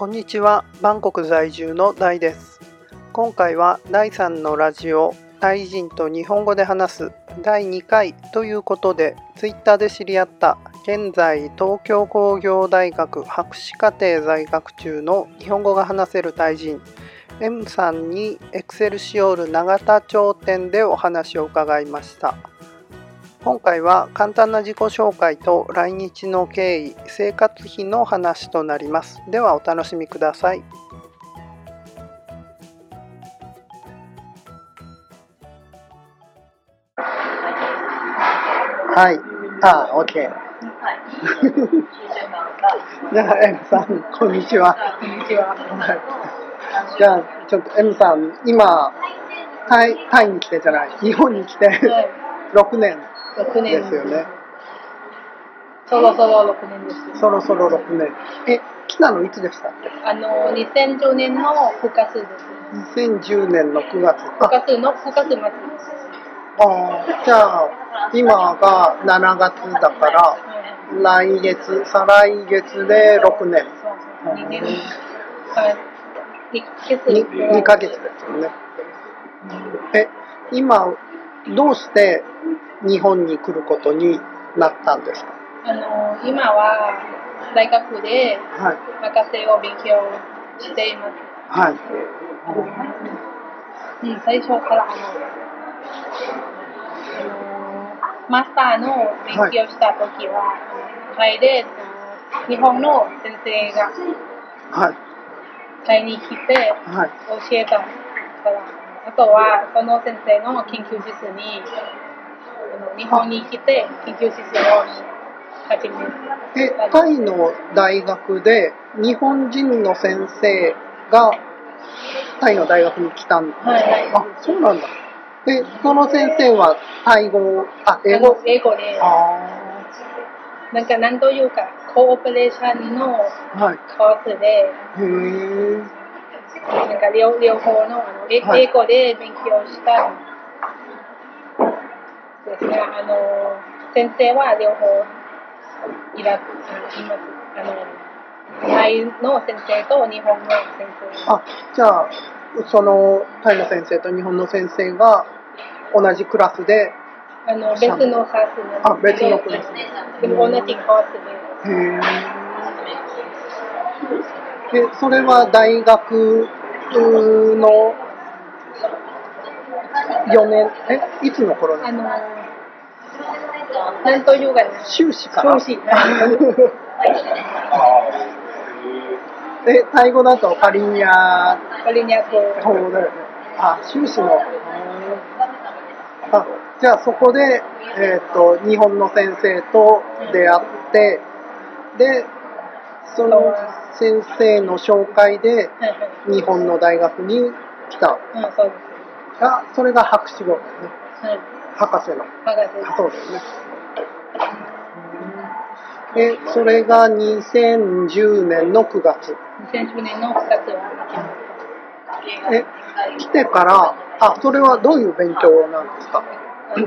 こんにちは、バンコク在住のダイです。今回は第3のラジオ、タイ人と日本語で話す第2回ということで、ツイッターで知り合った現在東京工業大学博士課程在学中の日本語が話せるタイ人、M さんにエクセルシオール永田町店でお話を伺いました。今回は簡単な自己紹介と来日の経緯、生活費の話となります。ではお楽しみください。はい。あ、OK。じゃあ、M さん、こんにちは。こんにちは。はいじゃあ、ちょっと M さん、今、タイタイに来てじゃない、日本に来てはい。6年6年ですよね。そろそろ6年です。そろそろ6年。え、来たのいつでした？っけあの、2010年の9月です。2010年の9月。9あ月の9月末です。あーじゃあ、今が7月だから、はい来月、再来月で6年。そうそう。2年。はい。1ヶ月。2, 2ヶ月ですよね。え、今、どうして日本に来ることになったんですか？あの、今は大学ではい。博士を勉強しています。はい。うん、最初からあの、マスターの勉強したときは、あのタイで日本の先生がはい。タイに来てはい。教えたから、あとはその先生の研究室に、日本に来て研究室を始めえ、タイの大学で日本人の先生がタイの大学に来たんですか、はいはい。あ、そうなんだ。で、その先生はタイ語、あ、英語？英語で、あなんかなんというか、コーポレーションの。コースで、へえ。なんか両両方のあの、英語で勉強したですね。あの先生は両方いらあのいます。あのタイの先生と日本の先生。あ、じゃあ、そのタイの先生と日本の先生が同じクラスで、あの別のクラスですあ別のクラスでも同じコースで。へえ。で、それは大学の4年、え、いつの頃ですかあのなんというかね、修士かな修士え、タイ語だとパリニャパリニャ語。島だよね。あ、修士の。あ、じゃあそこで、えっ、と、日本の先生と出会って、で、その先生の紹介で。日本の大学に来た。うん、そうです。あ、それが博士号ですね。はい。博士の。博士あそうですね。で、それが2010年の9月。2010年の2月はえ、来てから、あ、それはどういう勉強なんですか？あの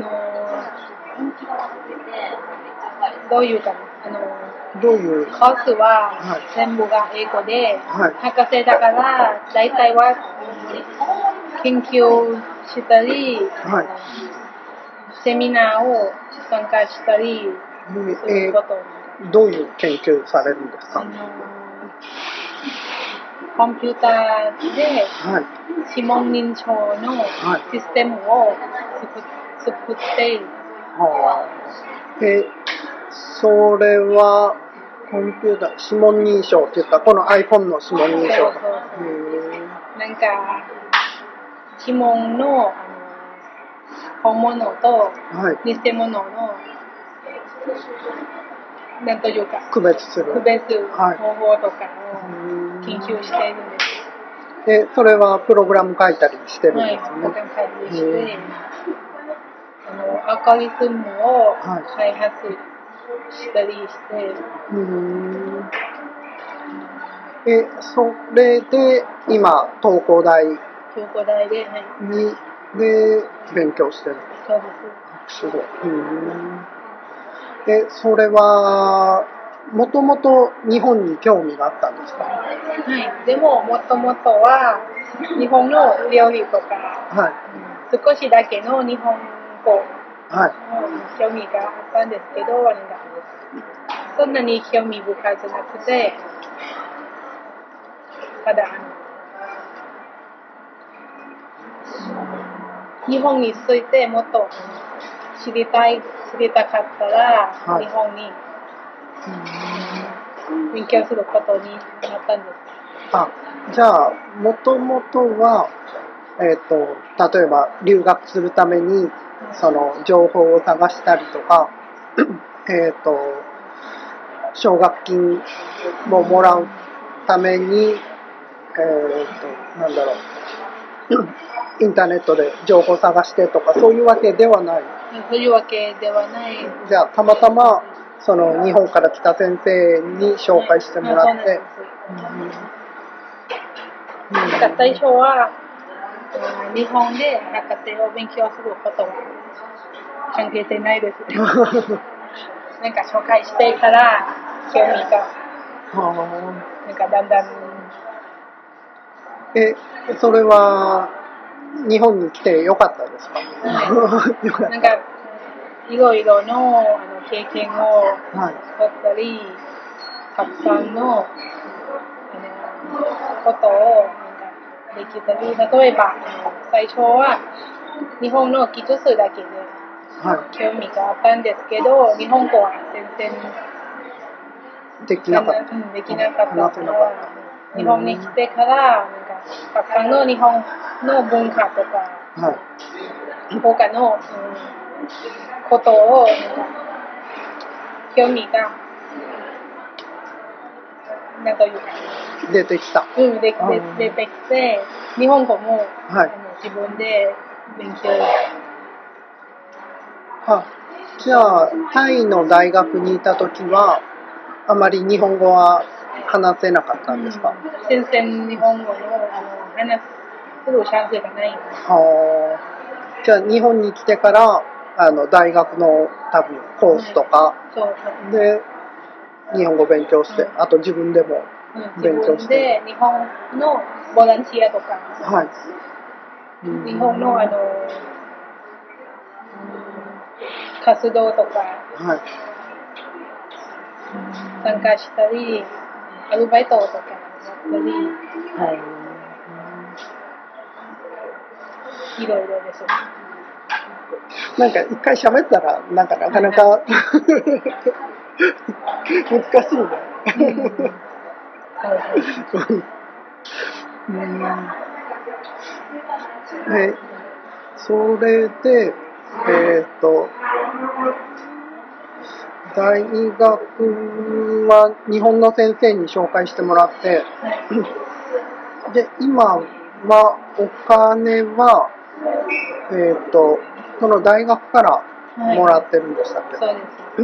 どういうかな、あのどういう、コースははい全部が英語で、はい博士だから大体は研究したり、はい。セミナーを参加したりすえること、ーどういう研究されるんですか？あのコンピューターではい。指紋認証のはい。システムを作っ作っている。はあ、え、それは、コンピューター、指紋認証って言ったら、この iPhone の指紋認証そうそうへなんか、指紋の本物と。偽物の、なんというか、区別する。区別はい方法とかうを研究しているんです。で、それはプログラム書いたりしてるんはい、ですプログラね。ム開発しうんて、あの、アルゴリズムをはい開発したりして、うーん。え、それで、今、東工大京都大で、はい、に、で、勉強してる。そうです。すごい。うーん。え、それは、もともと日本に興味があったんですか？はい。でも、もともとは、日本の料理とか、はい。少しだけの日本語はい。の興味があったんですけど、そんなに興味深くなくて、ただ、あの、日本についてもっと知りたい、知りたかったら、はい日本に勉強することになったんです。あ、じゃあ、もともとは、えっ、と、例えば留学するために、その情報を探したりとか、えっと、奨学金をもらうために、えっ、と、なんだろう、インターネットで情報を探してとか、そういうわけではない。そういうわけではない。じゃあ、たまたま、その日本から来た先生に紹介してもらって、なん。か最初は、うん。日本で博士を勉強することは関係性ないです。なん。か紹介してから興味が、はなん。かだん。だん、あえ、それは日本に来てよかったですか、よかっなんかいろいろのあの経験を。取ったり、たくさんのあのことをなんかできたり、例えばあの最初は日本の技術だけではい。興味があったんですけど、日本語は全然できなかった。うんできなかったかから、日本に来てから、たくさんの日本の文化とか、た。はい。他の、うん、ことを、興味が、なんというか、出てきた。うん、で出てきて、日本語も、はいあの自分で勉強あじゃあ、タイの大学にいたときは、あまり日本語は話せなかったんですか、うん全然日本語のあの話するチャンスがない。はあじゃあ、日本に来てから、あの、大学の多分コースとかそうそう。で、日本語勉強して、あと自分でも、うん勉強して日本のボランティアとか、はい。うん日本のあの、うん活動とかはい。参加したり、アルバイトとかやったり、い。ろいろです。なんか一回喋ったら、なんかなかなか 難しいね。そうん。え、それで、えっ、と、大学は日本の先生に紹介してもらって、で、今はお金は、えっ、と、その大学からもらってるんでしたっけ、そう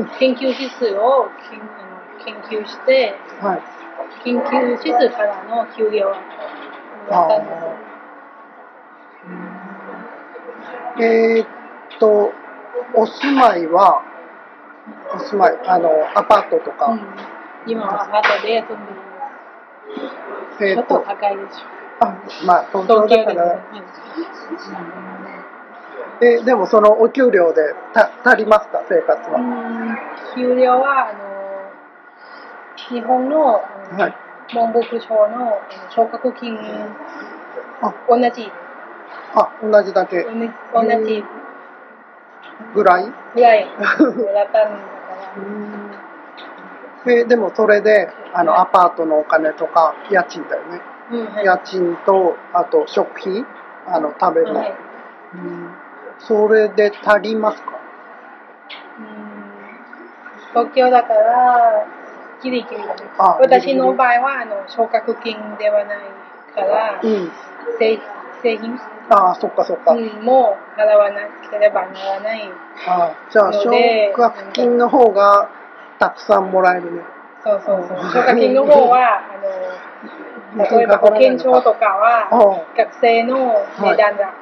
です。研究室を研究して、はい。研究室からの給料をもらったんです。えーっと、お住まいは、お住まい、あの、アパートとか、うん、今はアパートで住んでる。ちょっと。えーっと、高いでしょ。あ、まあ、東京。だから、え、でもそのお給料でた足りますか、生活は。うん、給料は、あの、日本の、はい。文部科省の奨学金、あ、同じ、あ、同じだけ。同じ同じ。ぐらい？ぐらい。もらったんだから。え、でもそれで、あの、アパートのお金とか、家賃だよね。うん、はい。家賃と、あと食費、あの、食べるの。はいうんそれで足りますか？うん東京だから、ギリギリだね。あ私の場合は、あの、奨学金ではないから、うん。製製品、ああ、そっかそっか。うん、も払わなければならない。ああじゃあ、奨ので学金の方がたくさんもらえるね。そうそうそう。奨学金の方は、あの、例えば保険証とかは、あ学生の値段が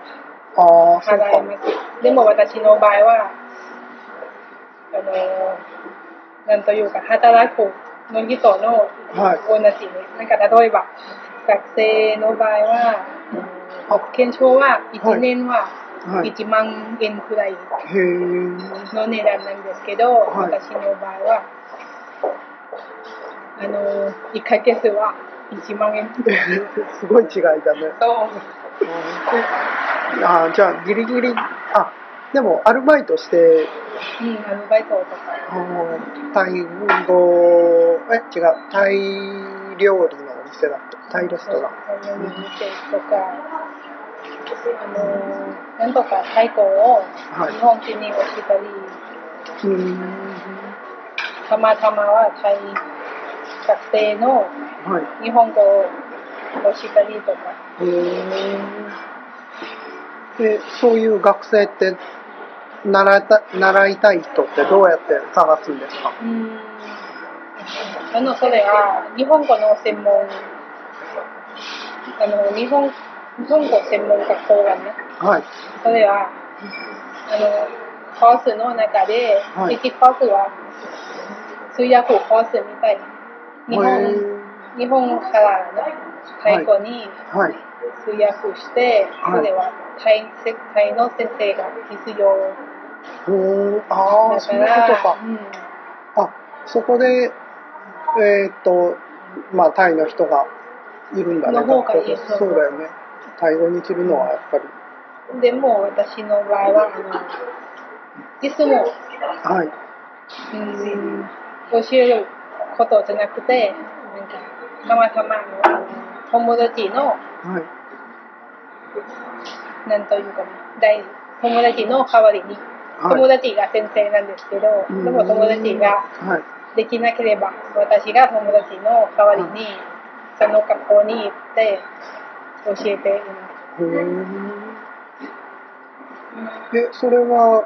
あ、ああそっか。払えます。でも私の場合は、あの、なんというか、働くの人のはい同じね。なんか例えば、学生の場合は、あ保険証は1年ははい1万円くらいの値段なんですけど、はい私の場合は、あの、1ヶ月は1万円。すごい違いだねそう。あじゃあギリギリあでもアルバイトしてうん、アルバイトとか。タイ語え違うタイ料理店だった。タイレストラン。とか、あの、なんとかタイ語をはい。日本人に教えたり、うーんたまたまはタイ学生のはい。日本語を教えたりとか、へえでそういう学生って習いた習いたい人ってどうやって探すんですか？うん。あの、それは日本語の専門、あの、日本、日本語専門学校がね、はい。それは、あの、コースの中で、はい。一コースは通訳コースみたいな。日へ本、日本からね、タイ語にーはい。通訳して、はい。それはタイせタイの先生が必要。おー。ああだかそういうことら、かうん。あそこでえーっとまあタイの人がいるんだね。の方がいい。学校で。そうだよね。タイ語にするのはやっぱり。でも私の場合は、あのいつも、はい。うん、教えることじゃなくて、なんか、たまたま友達の、はい。なんというかな、大友達の代わりに、友はい。達が先生なんですけど、うん。でも友達がはいできなければ、私が友達の代わりに、その学校に行って教えています。へー。えそれは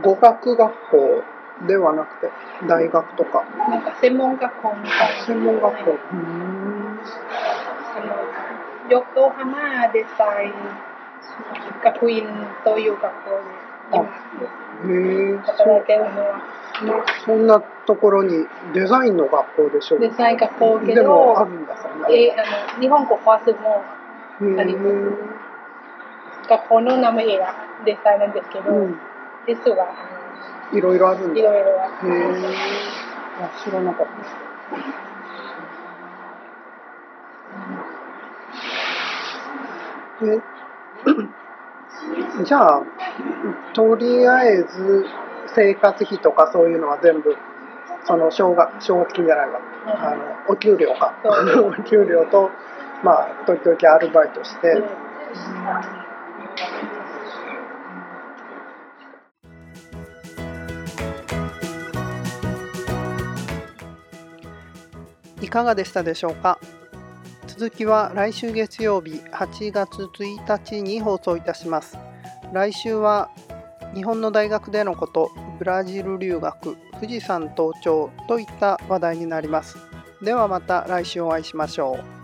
語学学校ではなくて大学とか？なんか専門学校みたいな。専門学校。うーん。あの横浜デザイン学院という学校でへえ今働いてるのはそんなところにデザインの学校でしょデザイン学校けでもあどるんだそんなえあの日本語ファースもへあります学校の名前がデザインなんですけど、うん。実はいろいろあるんだ。へいろいろあ知らなかった。え じゃあとりあえず生活費とかそういうのは全部その奨学奨学金じゃないわ、あのお給料か。お給料とまあ時々アルバイトして、うん。いかがでしたでしょうか？続きは来週月曜日8月1日に放送いたします。来週は日本の大学でのことブラジル留学富士山登頂といった話題になります。ではまた来週お会いしましょう。